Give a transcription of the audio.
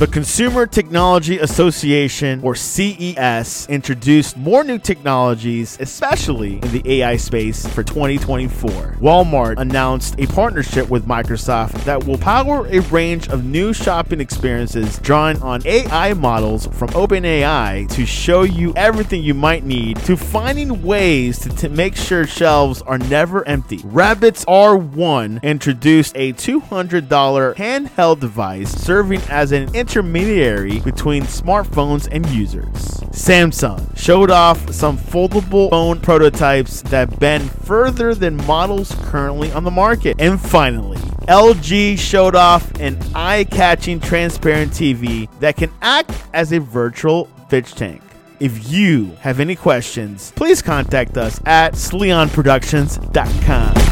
The Consumer Technology Association, or CES, introduced more new technologies, especially in the AI space for 2024. Walmart announced a partnership with Microsoft that will power a range of new shopping experiences drawing on AI models from OpenAI to show you everything you might need to finding ways to, to make sure shelves are never empty. Rabbits R1 introduced a $200 handheld device serving as an intermediary between smartphones and users. Samsung showed off some foldable phone prototypes that bend further than models currently on the market. And finally, LG showed off an eye catching transparent TV that can act as a virtual fish tank. If you have any questions, please contact us at sleonproductions.com.